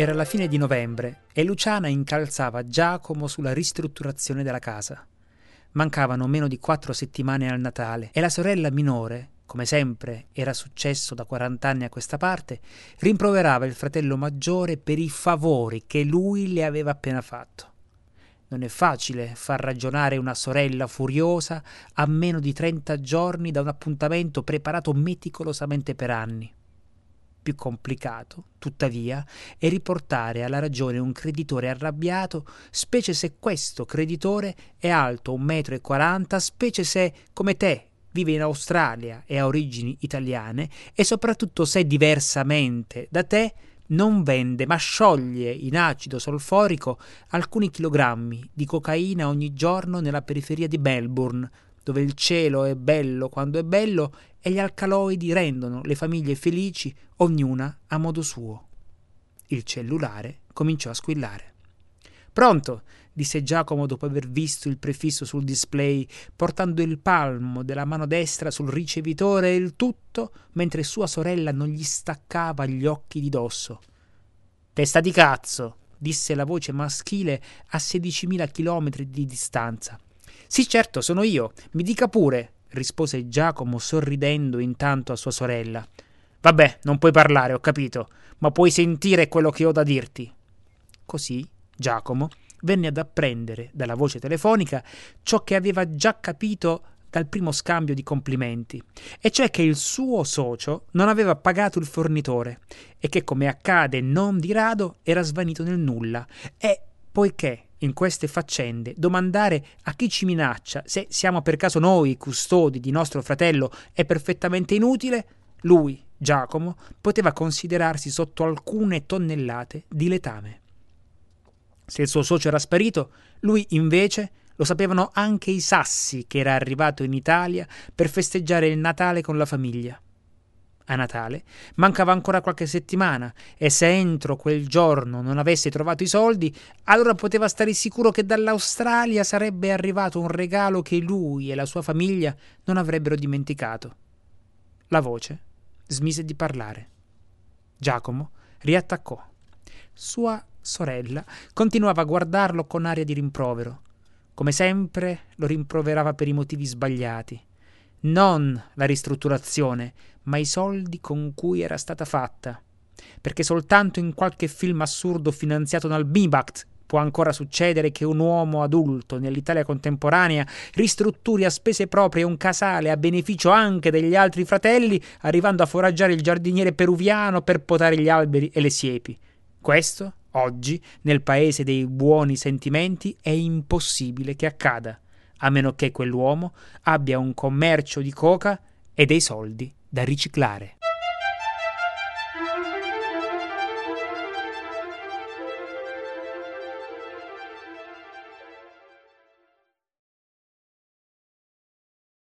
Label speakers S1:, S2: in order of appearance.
S1: Era la fine di novembre e Luciana incalzava Giacomo sulla ristrutturazione della casa. Mancavano meno di quattro settimane al Natale e la sorella minore, come sempre era successo da quarant'anni a questa parte, rimproverava il fratello maggiore per i favori che lui le aveva appena fatto. Non è facile far ragionare una sorella furiosa a meno di trenta giorni da un appuntamento preparato meticolosamente per anni più complicato, tuttavia, è riportare alla ragione un creditore arrabbiato, specie se questo creditore è alto 1,40 m, specie se, come te, vive in Australia e ha origini italiane, e soprattutto se, diversamente da te, non vende ma scioglie in acido solforico alcuni chilogrammi di cocaina ogni giorno nella periferia di Melbourne, dove il cielo è bello quando è bello e gli alcaloidi rendono le famiglie felici, ognuna a modo suo. Il cellulare cominciò a squillare. Pronto? disse Giacomo dopo aver visto il prefisso sul display, portando il palmo della mano destra sul ricevitore e il tutto mentre sua sorella non gli staccava gli occhi di dosso. Testa di cazzo, disse la voce maschile a 16.000 chilometri di distanza. Sì, certo, sono io. Mi dica pure, rispose Giacomo sorridendo intanto a sua sorella. Vabbè, non puoi parlare, ho capito, ma puoi sentire quello che ho da dirti. Così Giacomo venne ad apprendere dalla voce telefonica ciò che aveva già capito dal primo scambio di complimenti, e cioè che il suo socio non aveva pagato il fornitore e che, come accade non di rado, era svanito nel nulla. E poiché in queste faccende domandare a chi ci minaccia se siamo per caso noi custodi di nostro fratello è perfettamente inutile, lui, Giacomo, poteva considerarsi sotto alcune tonnellate di letame. Se il suo socio era sparito, lui invece lo sapevano anche i sassi che era arrivato in Italia per festeggiare il Natale con la famiglia a Natale, mancava ancora qualche settimana e se entro quel giorno non avesse trovato i soldi, allora poteva stare sicuro che dall'Australia sarebbe arrivato un regalo che lui e la sua famiglia non avrebbero dimenticato. La voce smise di parlare. Giacomo riattaccò. Sua sorella continuava a guardarlo con aria di rimprovero. Come sempre lo rimproverava per i motivi sbagliati non la ristrutturazione, ma i soldi con cui era stata fatta. Perché soltanto in qualche film assurdo finanziato dal BIBACT può ancora succedere che un uomo adulto nell'Italia contemporanea ristrutturi a spese proprie un casale a beneficio anche degli altri fratelli, arrivando a foraggiare il giardiniere peruviano per potare gli alberi e le siepi. Questo, oggi, nel paese dei buoni sentimenti, è impossibile che accada a meno che quell'uomo abbia un commercio di coca e dei soldi da riciclare.